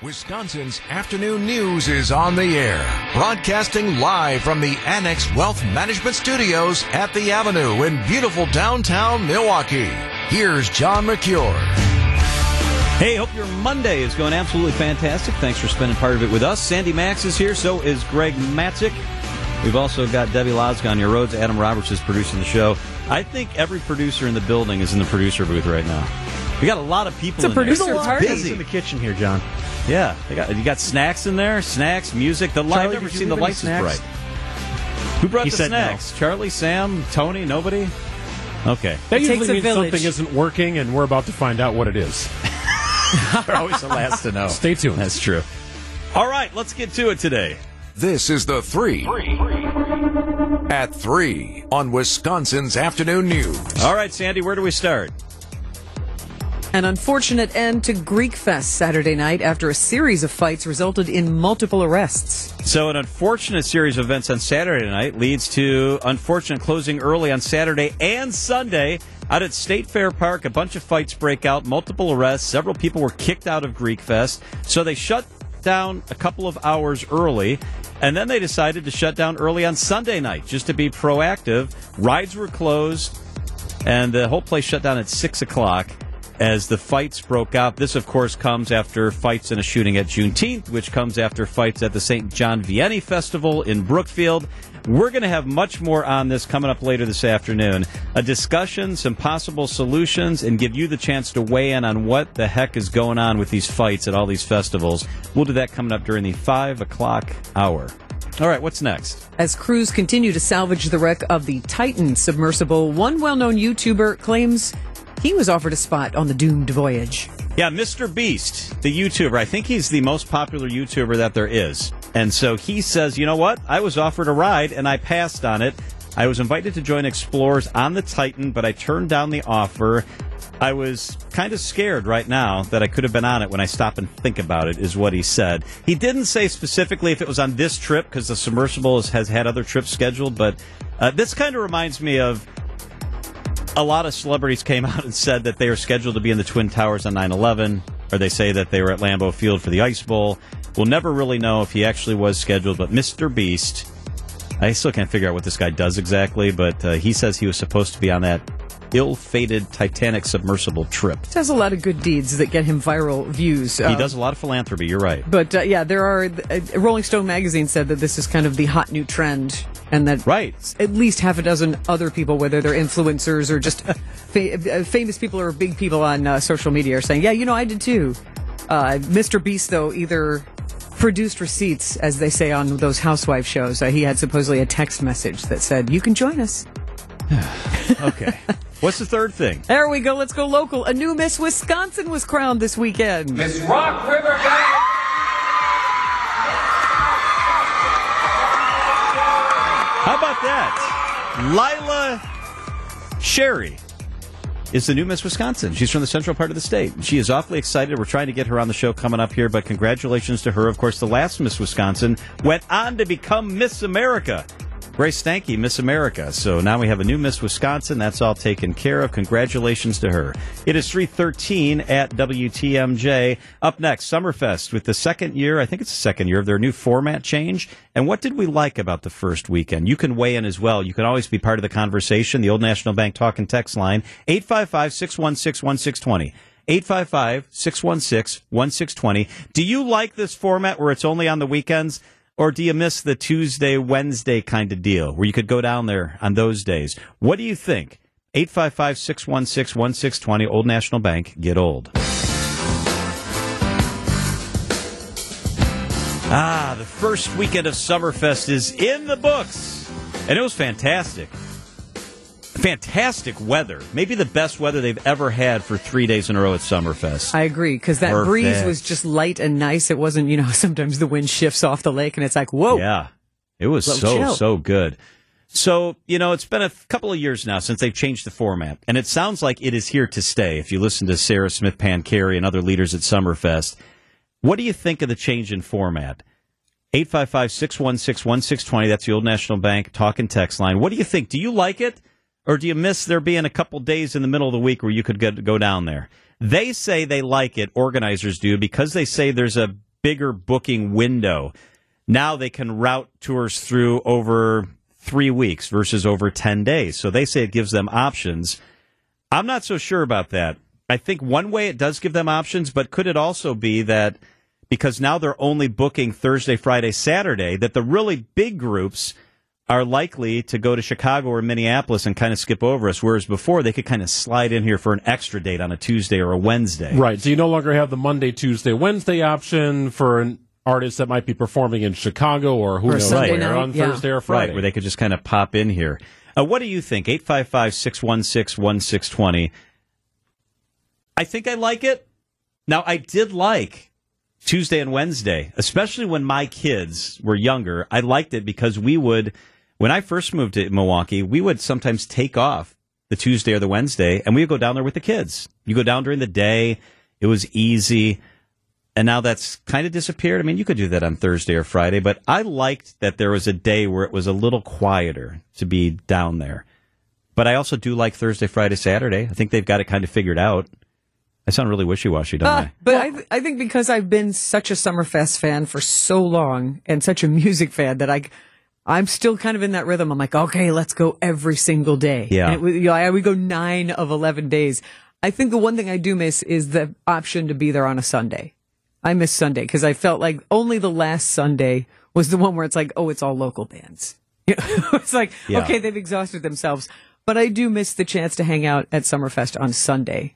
Wisconsin's afternoon news is on the air, broadcasting live from the Annex Wealth Management Studios at the Avenue in beautiful downtown Milwaukee. Here's John Mercure. Hey, hope your Monday is going absolutely fantastic. Thanks for spending part of it with us. Sandy Maxx is here, so is Greg Matzek. We've also got Debbie Lozga on your roads. Adam Roberts is producing the show. I think every producer in the building is in the producer booth right now. We got a lot of people. It's a in producer there. party. Busy in the kitchen here, John. Yeah, they got you got snacks in there, snacks, music. The light. I've never seen the leave any lights as bright. Who brought He the said no. snacks? Charlie, Sam, Tony, nobody. Okay, That It usually takes means village. something isn't working, and we're about to find out what it is. they're always the last to know. Stay tuned. That's true. All right, let's get to it today. This is the three at three on Wisconsin's afternoon news. All right, Sandy, where do we start? An unfortunate end to Greek Fest Saturday night after a series of fights resulted in multiple arrests. So, an unfortunate series of events on Saturday night leads to unfortunate closing early on Saturday and Sunday. Out at State Fair Park, a bunch of fights break out, multiple arrests. Several people were kicked out of Greek Fest. So, they shut down a couple of hours early. And then they decided to shut down early on Sunday night just to be proactive. Rides were closed, and the whole place shut down at 6 o'clock as the fights broke out. This, of course, comes after fights and a shooting at Juneteenth, which comes after fights at the St. John Vianney Festival in Brookfield. We're going to have much more on this coming up later this afternoon. A discussion, some possible solutions, and give you the chance to weigh in on what the heck is going on with these fights at all these festivals. We'll do that coming up during the 5 o'clock hour. All right, what's next? As crews continue to salvage the wreck of the Titan submersible, one well known YouTuber claims he was offered a spot on the doomed voyage. Yeah, Mr. Beast, the YouTuber. I think he's the most popular YouTuber that there is. And so he says, you know what? I was offered a ride and I passed on it. I was invited to join Explorers on the Titan, but I turned down the offer. I was kind of scared right now that I could have been on it when I stop and think about it, is what he said. He didn't say specifically if it was on this trip because the submersible has, had other trips scheduled, but uh, this kind of reminds me of a lot of celebrities came out and said that they were scheduled to be in the Twin Towers on 9 11, or they say that they were at Lambeau Field for the Ice Bowl. We'll never really know if he actually was scheduled, but Mr. Beast, I still can't figure out what this guy does exactly, but uh, he says he was supposed to be on that ill fated Titanic submersible trip. He does a lot of good deeds that get him viral views. He Um, does a lot of philanthropy, you're right. But uh, yeah, there are. Uh, Rolling Stone magazine said that this is kind of the hot new trend, and that Right. at least half a dozen other people, whether they're influencers or just fa- uh, famous people or big people on uh, social media, are saying, "Yeah, you know, I did too." Uh, Mr. Beast, though, either produced receipts, as they say on those housewife shows. Uh, he had supposedly a text message that said, "You can join us." Okay. What's the third thing? There we go. Let's go local. A new Miss Wisconsin was crowned this weekend. Miss Rock River Lila Szczesny is the new Miss Wisconsin. She's from the central part of the state. She is awfully excited. We're trying to get her on the show coming up here, but congratulations to her. Of course, the last Miss Wisconsin went on to become Miss America. Grace Stanke, Miss America. So now we have a new Miss Wisconsin. That's all taken care of. Congratulations to her. It is 313 at WTMJ. Up next, Summerfest with the second year, I think it's the second year of their new format change. And what did we like about the first weekend? You can weigh in as well. You can always be part of the conversation. The Old National Bank talk and text line, 855 616 1620. 855 616 1620. Do you like this format where it's only on the weekends? Or do you miss the Tuesday, Wednesday kind of deal where you could go down there on those days? What do you think? 855 616 1620, Old National Bank, get old. Ah, the first weekend of Summerfest is in the books. And it was fantastic. Fantastic weather. Maybe the best weather they've ever had for three days in a row at Summerfest. I agree because that breeze was just light and nice. It wasn't, you know, sometimes the wind shifts off the lake and it's like, whoa. Yeah. It was so, chill. so good. So, you know, it's been a couple of years now since they've changed the format, and it sounds like it is here to stay if you listen to Sarah Smith Pancheri and other leaders at Summerfest. What do you think of the change in format? 855 616 1620. That's the Old National Bank talk and text line. What do you think? Do you like it? Or do you miss there being a couple days in the middle of the week where you could get, go down there? They say they like it, organizers do, because they say there's a bigger booking window. Now they can route tours through over three weeks versus over 10 days. So they say it gives them options. I'm not so sure about that. I think one way it does give them options, but could it also be that because now they're only booking Thursday, Friday, Saturday, that the really big groups are likely to go to Chicago or Minneapolis and kind of skip over us, whereas before they could kind of slide in here for an extra date on a Tuesday or a Wednesday. Right. So you no longer have the Monday, Tuesday, Wednesday option for an artist that might be performing in Chicago or who Or knows Sunday where night, on yeah. Thursday or Friday. Right, where they could just kind of pop in here. Uh, what do you think? 855 616 1620. I think I like it. Now, I did like Tuesday and Wednesday, especially when my kids were younger. I liked it because we would, when I first moved to Milwaukee, we would sometimes take off the Tuesday or the Wednesday and we would go down there with the kids. You go down during the day, it was easy. And now that's kind of disappeared. I mean, you could do that on Thursday or Friday, but I liked that there was a day where it was a little quieter to be down there. But I also do like Thursday, Friday, Saturday. I think they've got it kind of figured out. I sound really wishy washy, don't Uh, I? but I, th- I think because I've been such a Summerfest fan for so long and such a music fan that I, I'm still kind of in that rhythm. I'm like, okay, let's go every single day. Yeah. And it, you know, I would go nine of 11 days. I think the one thing I do miss is the option to be there on a Sunday. I miss Sunday because I felt like only the last Sunday was the one where it's like, oh, it's all local bands. You know, it's like, Yeah. okay, they've exhausted themselves. But I do miss the chance to hang out at Summerfest on Sunday.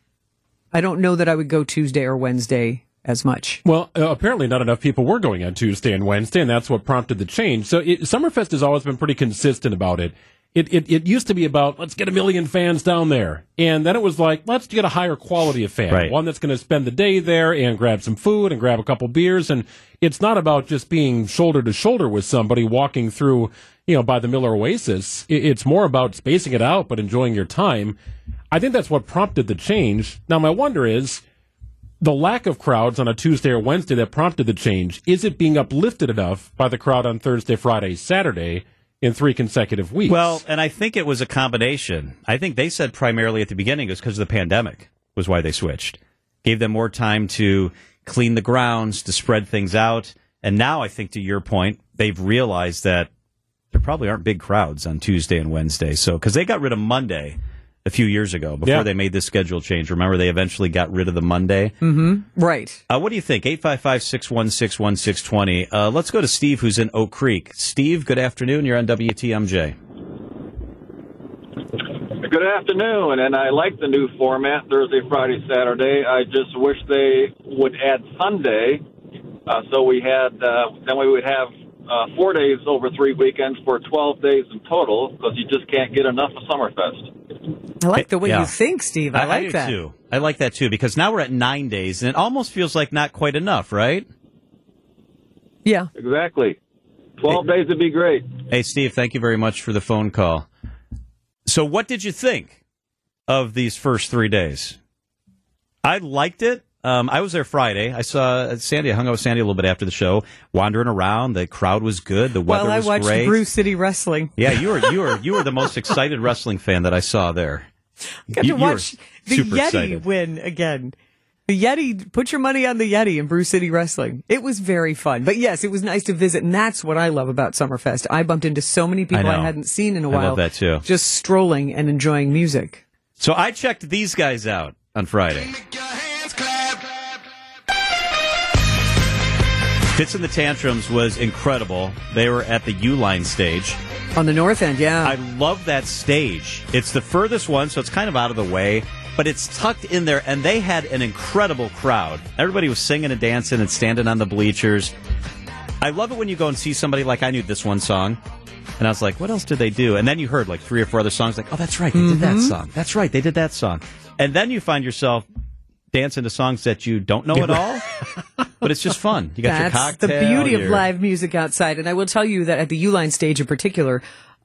I don't know that I would go Tuesday or Wednesday as much. Well, uh, apparently not enough people were going on Tuesday and Wednesday, and that's what prompted the change. So it, Summerfest has always been pretty consistent about it. It, it. it used to be about let's get a million fans down there, and then it was like let's get a higher quality of fan, Right. one that's going to spend the day there and grab some food and grab a couple beers, and it's not about just being shoulder to shoulder with somebody walking through, you know, by the Miller Oasis. It, it's more about spacing it out but enjoying your time. I think that's what prompted the change. Now, my wonder is the lack of crowds on a Tuesday or Wednesday that prompted the change, is it being uplifted enough by the crowd on Thursday, Friday, Saturday in three consecutive weeks? Well, and I think it was a combination. I think they said primarily at the beginning it was because of the pandemic was why they switched. Gave them more time to clean the grounds, to spread things out. And now I think to your point, they've realized that there probably aren't big crowds on Tuesday and Wednesday. So, because they got rid of Monday a few years ago before Yeah. they made this schedule change. Remember, they eventually got rid of the Monday. Right. Uh, what do you think? 855 616 1620. Uh, Let's go to Steve, who's in Oak Creek. Steve, good afternoon. You're on WTMJ. Good afternoon, and I like the new format Thursday, Friday, Saturday. I just wish they would add Sunday, uh, so we had uh, then we would have uh, four days over three weekends for twelve days in total because you just can't get enough of Summerfest. I like the way Yeah. you think, Steve. I, like do that. too. I like that too because now we're at nine days and it almost feels like not quite enough, right? Yeah. Exactly, twelve days would be great. Hey, Steve, thank you very much for the phone call. So, what did you think of these first three days? I liked it. Um, I was there Friday. I saw Sandy. I hung out with Sandy a little bit after the show, wandering around. The crowd was good. The weather Well, I watched great. Brew City Wrestling. Yeah, you were you were you were the most excited wrestling fan that I saw there. Got You- to watch the Yeti excited. win again. The Yeti, put your money on the Yeti in Brew City Wrestling. It was very fun. But yes, it was nice to visit, and that's what I love about Summerfest. I bumped into so many people I, know. hadn't seen in a while. love that, too. Just strolling and enjoying music. So I checked these guys out on Friday. Fitz and the Tantrums was incredible. They were at the U-Line stage. On the north end, yeah. I love that stage. It's the furthest one, so it's kind of out of the way, but it's tucked in there, and they had an incredible crowd. Everybody was singing and dancing and standing on the bleachers. I love it when you go and see somebody like I knew this one song, and I was like, what else did they do? And then you heard like three or four other songs, like, oh, that's right, they did that mm-hmm. song. That's right, they did that song. And then you find yourself dancing into songs that you don't know at all, but it's just fun. You got That's your cocktail. the beauty of live music outside. And I will tell you that at the U-Line stage in particular,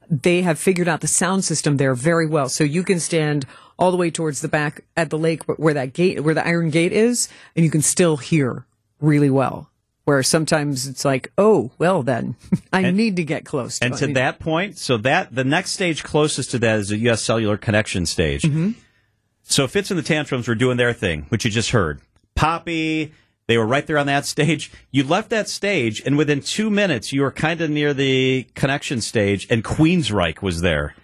they have figured out the sound system there very well. So you can stand all the way towards the back at the lake where that gate, where the iron gate is, and you can still hear really well. Where sometimes it's like, oh, well then, I need to get close. To And it. to that point, so that the next stage closest to that is the U.S. Cellular Connection stage. Mm-hmm. So Fitz and the Tantrums were doing their thing, which you just heard. Poppy, They were right there on that stage. You left that stage, and within two minutes, you were kind of near the connection stage, and Queensryche was there.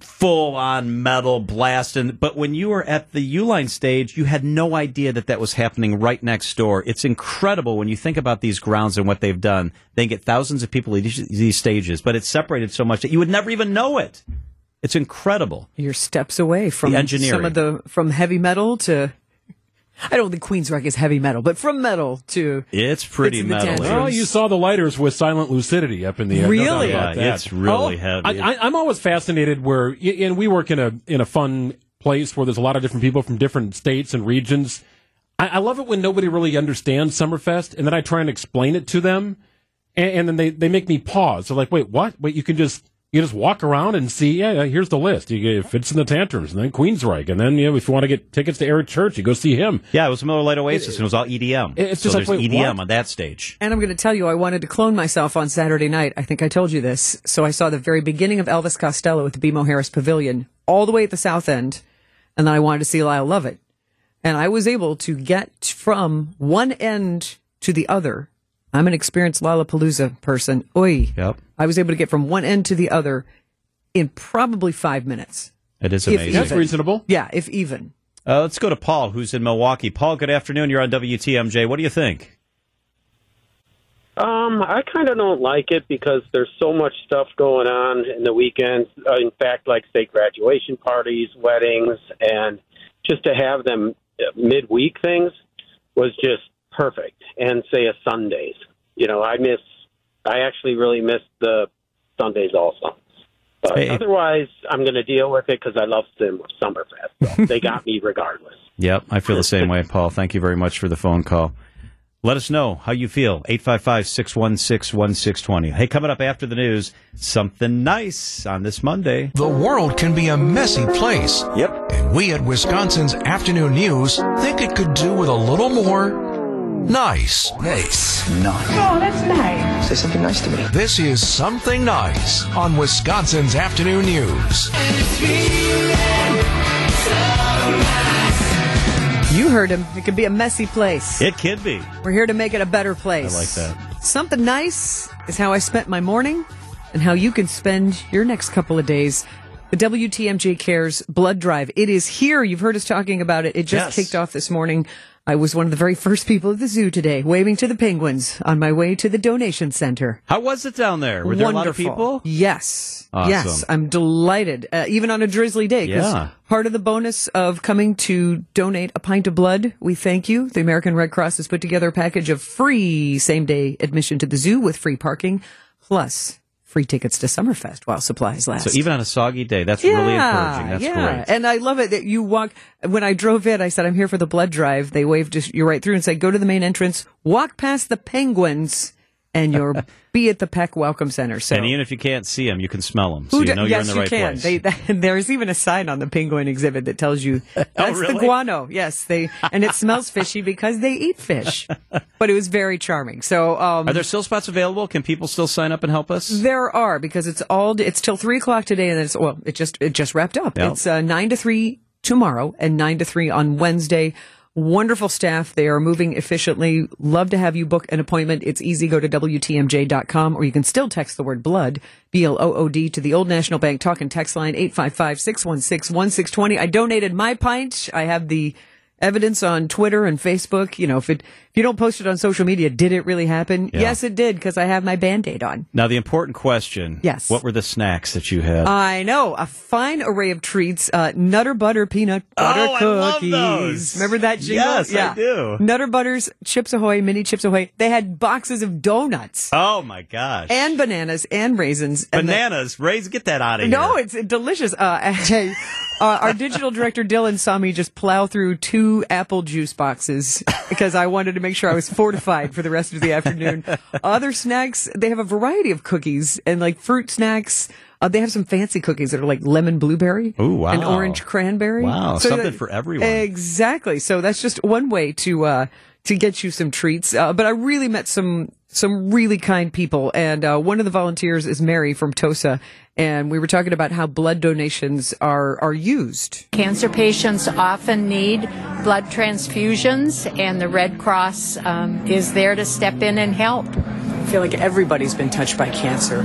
Full on metal blast. And, but when you were at the Uline stage, you had no idea that that was happening right next door. It's incredible when you think about these grounds and what they've done. They get thousands of people at these stages, but it's separated so much that you would never even know it. It's incredible. You're steps away from The engineering. some of the from heavy metal to. I don't think Queensryche is heavy metal, but from metal to It's pretty It's in the metal. tantrums. Oh, you saw the lighters with silent lucidity up in the air. Really? about Yeah, it's really Oh, heavy. I, I, I'm always fascinated where, and we work in a in a fun place where there's a lot of different people from different states and regions. I, I love it when nobody really understands Summerfest, and then I try and explain it to them, and, and then they, they make me pause. They're like, "Wait, what? Wait, you can just." You just walk around and see. Yeah, yeah, here's the list. You get Fitz in the Tantrums, and then Queensryche, and then you know if you want to get tickets to Eric Church, you go see him. Yeah, it was Miller Lite Oasis, and it was all EDM. It's so just like, there's wait, EDM what? on that stage. And I'm going to tell you, I wanted to clone myself on Saturday night. I think I told you this. So I saw the very beginning of Elvis Costello at the BMO Harris Pavilion, all the way at the south end. And then I wanted to see Lyle Lovett. And I was able to get from one end to the other. I'm an experienced Lollapalooza person. Oi. Yep. I was able to get from one end to the other in probably five minutes. It is amazing. That's reasonable. Yeah, if even. Uh, let's go to Paul, who's in Milwaukee. Paul, good afternoon. You're on WTMJ. What do you think? Um, I kind of don't like it because there's so much stuff going on in the weekends. Uh, in fact, like say graduation parties, weddings, and just to have them uh, midweek things was just perfect. And say a Sundays, you know, I miss. I actually really miss the Sundays also. But Hey. otherwise, I'm going to deal with it because I love Sim Summerfest. So they got me regardless. Yep, I feel the same way, Paul. Thank you very much for the phone call. Let us know how you feel. 855 616 1620. Hey, coming up after the news, something nice on this Monday. The world can be a messy place. Yep. And we at Wisconsin's Afternoon News think it could do with a little more nice. Nice. Nice. Oh, that's nice. Say something nice to me. This is Something Nice on Wisconsin's Afternoon News. You heard him. It could be a messy place. It could be. We're here to make it a better place. I like that. Something nice is how I spent my morning and how you can spend your next couple of days. The WTMJ Cares Blood Drive. It is here. You've heard us talking about it. It just Yes. kicked off this morning. I was one of the very first people at the zoo today, waving to the penguins on my way to the donation center. How was it down there? Were there a lot of Wonderful. people? Yes. Awesome. Yes. I'm delighted. Uh, even on a drizzly day. Yeah. Part of the bonus of coming to donate a pint of blood, we thank you. The American Red Cross has put together a package of free same day admission to the zoo with free parking, plus free tickets to Summerfest while supplies last. So even on a soggy day, that's really encouraging. That's yeah. great. And I love it that you walk. When I drove in, I said, I'm here for the blood drive. They waved you right through and said, go to the main entrance, walk past the penguins, and you'll be at the Peck Welcome Center. So And even if you can't see them, you can smell them. So you know you're yes, in the you right can. place. They, that, there's even a sign on the penguin exhibit that tells you that's the Oh, really? guano. Yes, they and it smells fishy because they eat fish. but it was very charming. So um, Are there still spots available? Can people still sign up and help us? there are because it's all it's till three o'clock today, and it's well, it just it just wrapped up. Yep. It's uh, nine to three tomorrow and nine to three on Wednesday. Wonderful staff. They are moving efficiently. Love to have you book an appointment. It's easy. Go to WTMJ.com or you can still text the word blood, B L O O D, to the Old National Bank talk and text line 855 616 1620. I donated my pint. I have the evidence on Twitter and Facebook. You know, if it, you don't post it on social media, did it really happen? Yeah. Yes, it did because I have my band-aid on. Now, the important question. Yes. What were the snacks that you had? I know a fine array of treats. Uh, Nutter Butter peanut butter Oh, I love cookies. those. Remember that jingle? Yes, I do. Nutter Butters, Chips Ahoy, mini Chips Ahoy. They had boxes of donuts oh my gosh. and bananas and raisins. And the- bananas. Raise, get that out of here. no, it's delicious. Uh, uh, our digital director Dylan saw me just plow through two apple juice boxes because I wanted to make sure I was fortified for the rest of the afternoon. Other snacks, they have a variety of cookies and like fruit snacks. Uh, they have some fancy cookies that are like lemon blueberry Ooh, wow. and orange cranberry. Wow, So something that- for everyone. Exactly. So that's just one way to uh, to get you some treats. Uh, but I really met some some really kind people, and uh, one of the volunteers is Mary from Tosa, and we were talking about how blood donations are are used. Cancer patients often need blood transfusions, and the Red Cross um, is there to step in and help. I feel like everybody's been touched by cancer.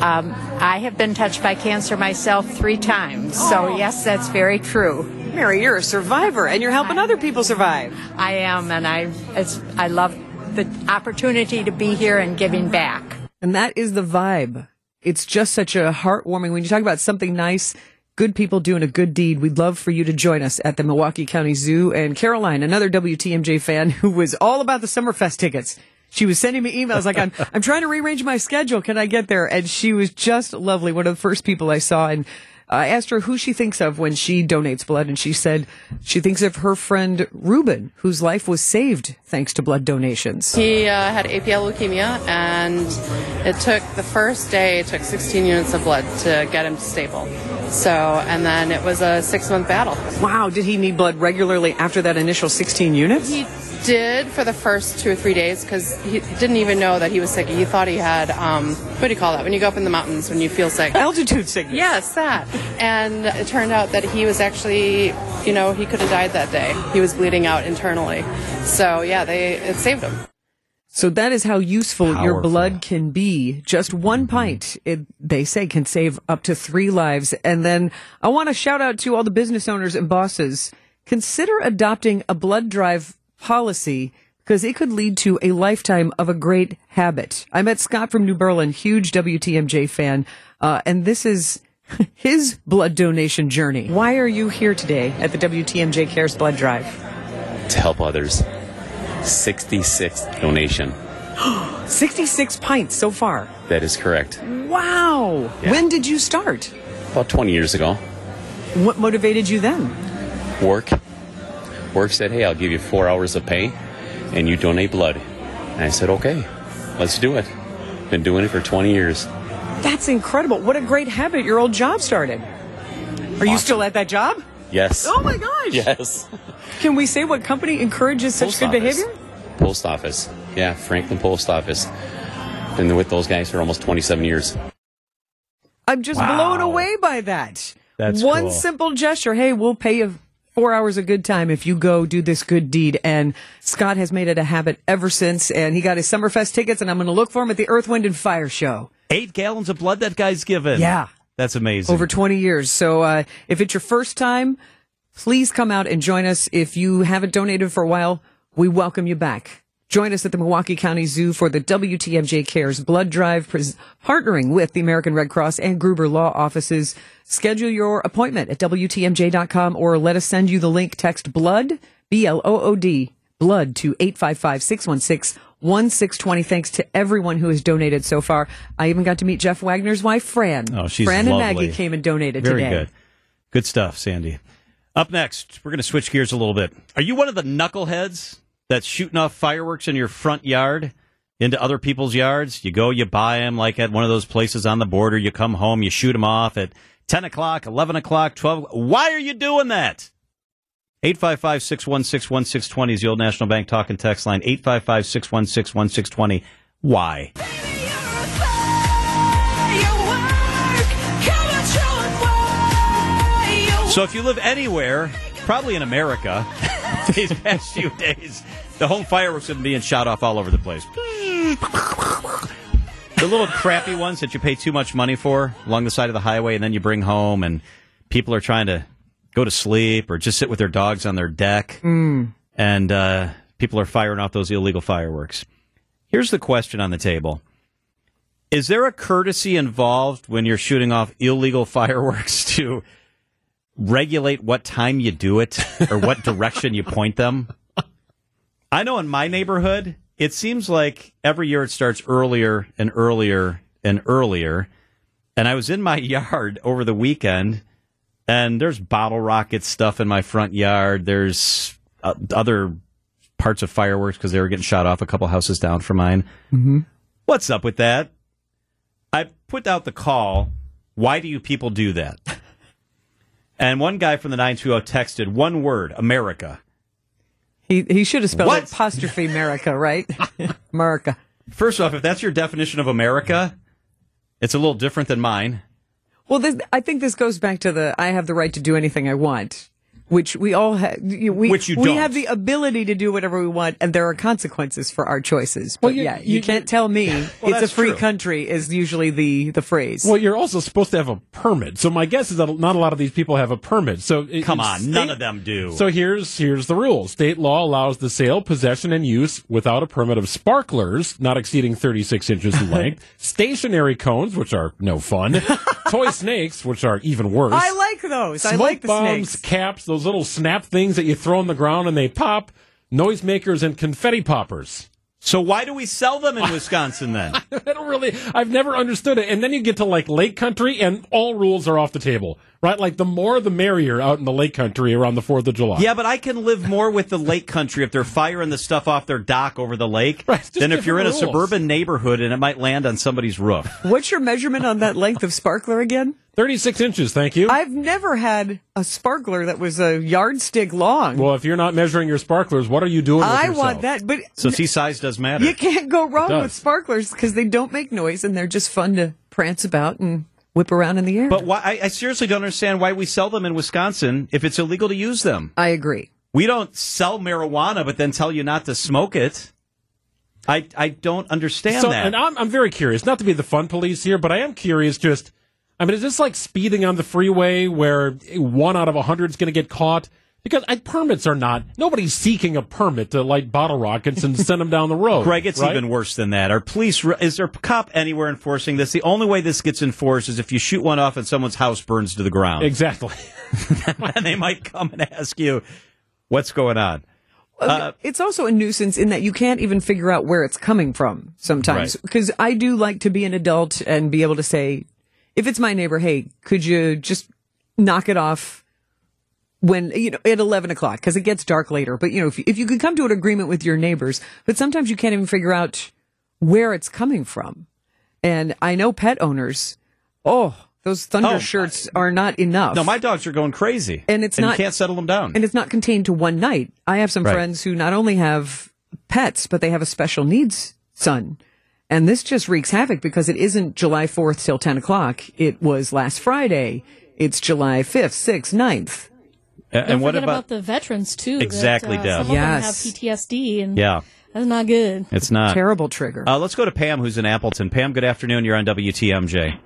Um, I have been touched by cancer myself three times, so yes, that's very true. Mary, you're a survivor, and you're helping other people survive. I am, and I it's, I love the opportunity to be here and giving back. And that is the vibe. It's just such a heartwarming when you talk about something nice, good people doing a good deed. We'd love for you to join us at the Milwaukee County Zoo. And Caroline, another WTMJ fan who was all about the Summerfest tickets. She was sending me emails like, I'm, I'm trying to rearrange my schedule. Can I get there? And she was just lovely. One of the first people I saw. And I asked her who she thinks of when she donates blood, and she said she thinks of her friend Ruben, whose life was saved thanks to blood donations. He uh, had APL leukemia, and it took the first day, it took 16 units of blood to get him stable. So, and then it was a six month battle. Wow, did he need blood regularly after that initial 16 units? He did for the first two or three days because he didn't even know that he was sick. He thought he had, um, what do you call that? When you go up in the mountains when you feel sick. Altitude sickness. Yes, that. And it turned out that he was actually, you know, he could have died that day. He was bleeding out internally. So, yeah, they it saved him. So that is how useful your blood can be. Just one pint, it, they say, can save up to three lives. And then I want to shout out to all the business owners and bosses. Consider adopting a blood drive policy because it could lead to a lifetime of a great habit. I met Scott from New Berlin, huge WTMJ fan, uh, and this is his blood donation journey. Why are you here today at the WTMJ Cares Blood Drive? to help others. 66 donation. 66 pints so far. That is correct. Wow. Yeah. When did you start? About 20 years ago, What motivated you then? work work said, "Hey, I'll give you 4 hours of pay and you donate blood." And I said, "Okay. Let's do it." Been doing it for 20 years. That's incredible. What a great habit your old job started. Are you still at that job? Yes. Oh my gosh. Yes. Can we say what company encourages such Post good office. behavior? Post office. Yeah, Franklin Post Office. Been with those guys for almost 27 years. I'm just Wow. blown away by that. That's One cool. simple gesture. Hey, we'll pay you four hours of good time if you go do this good deed. And Scott has made it a habit ever since. And he got his Summerfest tickets, and I'm going to look for him at the Earth, Wind, and Fire show. Eight gallons of blood that guy's given. Yeah. That's amazing. over 20 years. So uh, if it's your first time, please come out and join us. If you haven't donated for a while, we welcome you back. Join us at the Milwaukee County Zoo for the WTMJ Cares Blood Drive, partnering with the American Red Cross and Gruber Law Offices. Schedule your appointment at WTMJ.com or let us send you the link. Text BLOOD, B L O O D, BLOOD to 855 616 1620. Thanks to everyone who has donated so far. I even got to meet Jeff Wagner's wife, Fran. Oh, she's Fran and. Maggie came and donated Very today. good. Good stuff, Sandy. Up next, we're going to switch gears a little bit. Are you one of the knuckleheads that's shooting off fireworks in your front yard into other people's yards? You go, you buy them like at one of those places on the border. You come home, you shoot them off at 10 o'clock, 11 o'clock, 12. Why are you doing that? 855 616 1620 is the Old National Bank talk and text line. 855 616 1620. Why? So if you live anywhere, probably in America, these past few days, the home fireworks have been being shot off all over the place. The little crappy ones that you pay too much money for along the side of the highway and then you bring home and people are trying to go to sleep or just sit with their dogs on their deck and uh, people are firing off those illegal fireworks. Here's the question on the table. Is there a courtesy involved when you're shooting off illegal fireworks to regulate what time you do it or what direction you point them? I know in my neighborhood, it seems like every year it starts earlier and earlier and earlier. And I was in my yard over the weekend, and there's bottle rocket stuff in my front yard. There's uh, other parts of fireworks because they were getting shot off a couple houses down from mine. Mm-hmm. What's up with that? I put out the call. Why do you people do that? And one guy from the 920 texted one word, America. He he should have spelled What? it apostrophe America, right? America. First off, if that's your definition of America, it's a little different than mine. Well, this, I think this goes back to the I have the right to do anything I want, which we all have. We, Which you we don't. have the ability to do whatever we want, and there are consequences for our choices. But Well, you- yeah, you, you- can't tell me it's a free true. country. Is usually the the phrase. Well, you're also supposed to have a permit. So my guess is that not a lot of these people have a permit. So it- Come on, state- none of them do. So here's here's the rule. State law allows the sale, possession, and use without a permit of sparklers not exceeding 36 inches in length, stationary cones, which are no fun, toy snakes, which are even worse. I like those. I Smoke like the bombs, snakes. caps, those little snap things that you throw on the ground and they pop, noisemakers, and confetti poppers. So why do we sell them in Wisconsin then? I don't really. I've never understood it. And then you get to like Lake Country, and all rules are off the table, right? Like the more the merrier out in the Lake Country around the Fourth of July. Yeah, but I can live more with the lake country if they're firing the stuff off their dock over the lake Right, than if you're in a rules. suburban neighborhood and it might land on somebody's roof. What's your measurement on that length of sparkler again? thirty-six inches. Thank you. I've never had a sparkler that was a yardstick long. well, if you're not measuring your sparklers, what are you doing? With I yourself? want that, but So see, size does matter. you can't go wrong with sparklers because they don't make noise and they're just fun to prance about and whip around in the air. But why? I, I seriously don't understand why we sell them in Wisconsin if it's illegal to use them. I agree. We don't sell marijuana, but then tell you not to smoke it. I I don't understand So, that. and I'm, I'm very curious, not to be the fun police here, but I am curious. Just, I mean, is this like speeding on the freeway where one out of a hundred is going to get caught? Because I, permits are not. Nobody's seeking a permit to light bottle rockets and send them down the road. Greg, it's right? even worse than that. Are police? Is there a cop anywhere enforcing this? The only way this gets enforced is if you shoot one off and someone's house burns to the ground. exactly. and they might come and ask you, "What's going on?" Uh, it's also a nuisance in that you can't even figure out where it's coming from sometimes. Right. Because I do like to be an adult and be able to say, if it's my neighbor, hey, could you just knock it off when, you know, at 11 o'clock? Because it gets dark later. But, you know, if, you- if you could come to an agreement with your neighbors, but sometimes you can't even figure out where it's coming from. And I know pet owners, oh, those thunder Oh, shirts are not enough. No, my dogs are going crazy, And it's you not- can't settle them down. And it's not contained to one night. I have some Right. friends who not only have pets, but they have a special needs son. And this just wreaks havoc because it isn't July 4th till 10 o'clock. It was last Friday. It's July 5th, 6th, 9th. Uh, and what about, about, the veterans too. that, Exactly, uh, Deb. Some Yes. of them have PTSD, and yeah? that's not good. It's not. Terrible trigger. Uh, let's go to Pam, who's in Appleton. Pam, good afternoon. You're on WTMJ.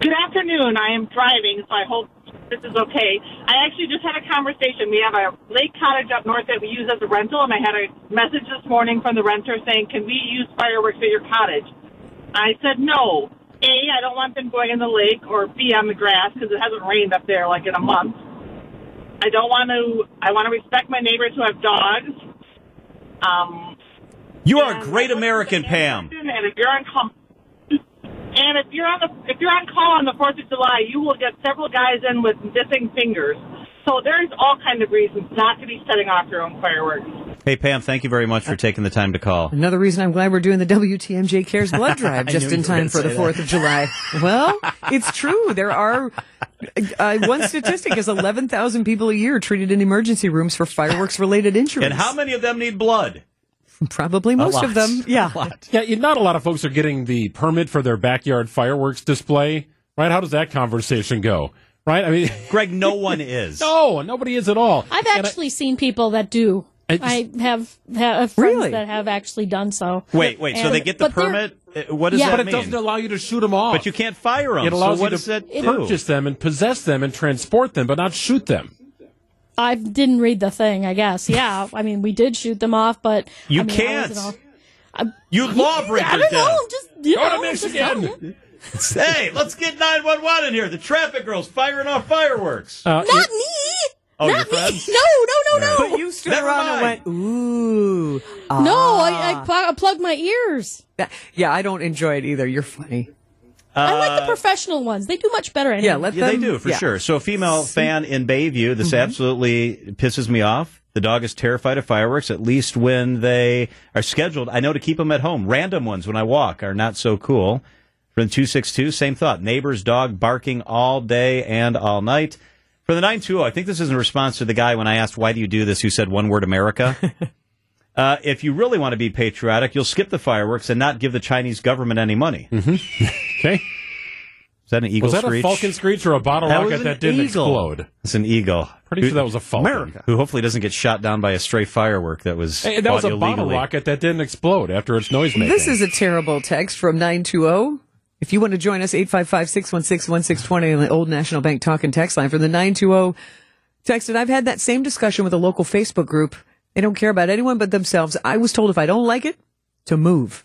Good afternoon. I am driving, so I hope this is okay. I actually just had a conversation. We have a lake cottage up north that we use as a rental, and I had a message this morning from the renter saying, "Can we use fireworks at your cottage?" I said no. A, I don't want them going in the lake, or B, on the grass because it hasn't rained up there like in a month. I don't want to. I want to respect my neighbors who have dogs. Um, You are a great American, Pam. And if you're on call, and if you're on the if you're on call on the Fourth of July, you will get several guys in with missing fingers. So there's all kind of reasons not to be setting off your own fireworks. Hey, Pam, thank you very much for taking the time to call. Another reason I'm glad we're doing the WTMJ Cares blood drive just in time for the say 4th of July. Well, it's true. There are, uh, one statistic is 11,000 people a year treated in emergency rooms for fireworks related injuries. And how many of them need blood? Probably most lot. of them. Yeah. A Yeah, not a lot of folks are getting the permit for their backyard fireworks display, right? How does that conversation go? Right? I mean, Greg, no one is. no, nobody is at all. I've And I- actually seen people that do. I just- I have, have friends Really? that have actually done so. Wait, wait. so they get the permit? Uh, What does Yeah. that but it doesn't allow you to shoot them off. but you can't fire them. It allows so what you to that do? purchase them and possess them and transport them, but not shoot them. I didn't read the thing. I guess. Yeah. I mean, we did shoot them off, but You I mean, can't. wasn't all- You lawbreakers. I don't know. Just you Go to know, just Michigan. don't- Hey, let's get 911 in here. The traffic girl's firing off fireworks. Uh, Not me. Oh, your Not me. No, no, no, no. But you stood Never around mind. and went, ooh. No, I, I, Ah. pl- I plugged my ears. That- yeah, I don't enjoy it either. You're funny. I like the professional ones. They do much better. Anyway. Yeah, let Yeah, they do for yeah. sure. So, a female fan in Bayview, this Mm-hmm. absolutely pisses me off. The dog is terrified of fireworks, at least when they are scheduled. I know to keep them at home. Random ones when I walk are not so cool. From 262, same thought. Neighbor's dog barking all day and all night. For the 920, I think this is in response to the guy when I asked, why do you do this, who said one word America. uh, if you really want to be patriotic, you'll skip the fireworks and not give the Chinese government any money. Mm-hmm. okay. Is that an eagle Was that screech? a falcon screech or a bottle That rocket that didn't eagle. explode? It's an eagle. Pretty sure that was a falcon. America. Who hopefully doesn't get shot down by a stray firework that was Hey, that was bought a bottle rocket that didn't explode after its noise making. This is a terrible text from 920. If you want to join us, 855-616-1620 on the Old National Bank talk and text line from the 920 text. And I've had that same discussion with a local Facebook group. They don't care about anyone but themselves. I was told if I don't like it, to move.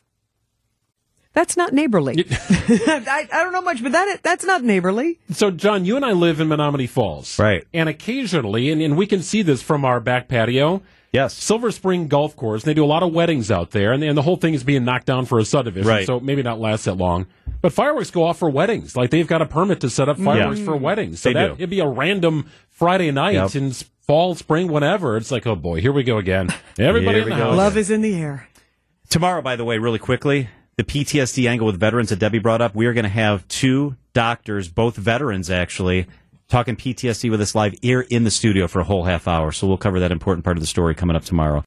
That's not neighborly. I, I don't know much, but that that's not neighborly. So, John, you and I live in Menomonee Falls. Right. And occasionally, and, and we can see this from our back patio. Yes. Silver Spring Golf Course, they do a lot of weddings out there, and, and the whole thing is being knocked down for a subdivision, Right. so maybe not last that long. But fireworks go off for weddings. Like, they've got a permit to set up mm. fireworks Yeah. for weddings. So They that, do. it'd be a random Friday night Yep. in fall, spring, whenever. It's like, oh boy, here we go again. Everybody in the house. Love is in the air. Tomorrow, by the way, really quickly, the PTSD angle with veterans that Debbie brought up, we are going to have two doctors, both veterans actually, talking PTSD with us live here in the studio for a whole half hour. So we'll cover that important part of the story coming up tomorrow.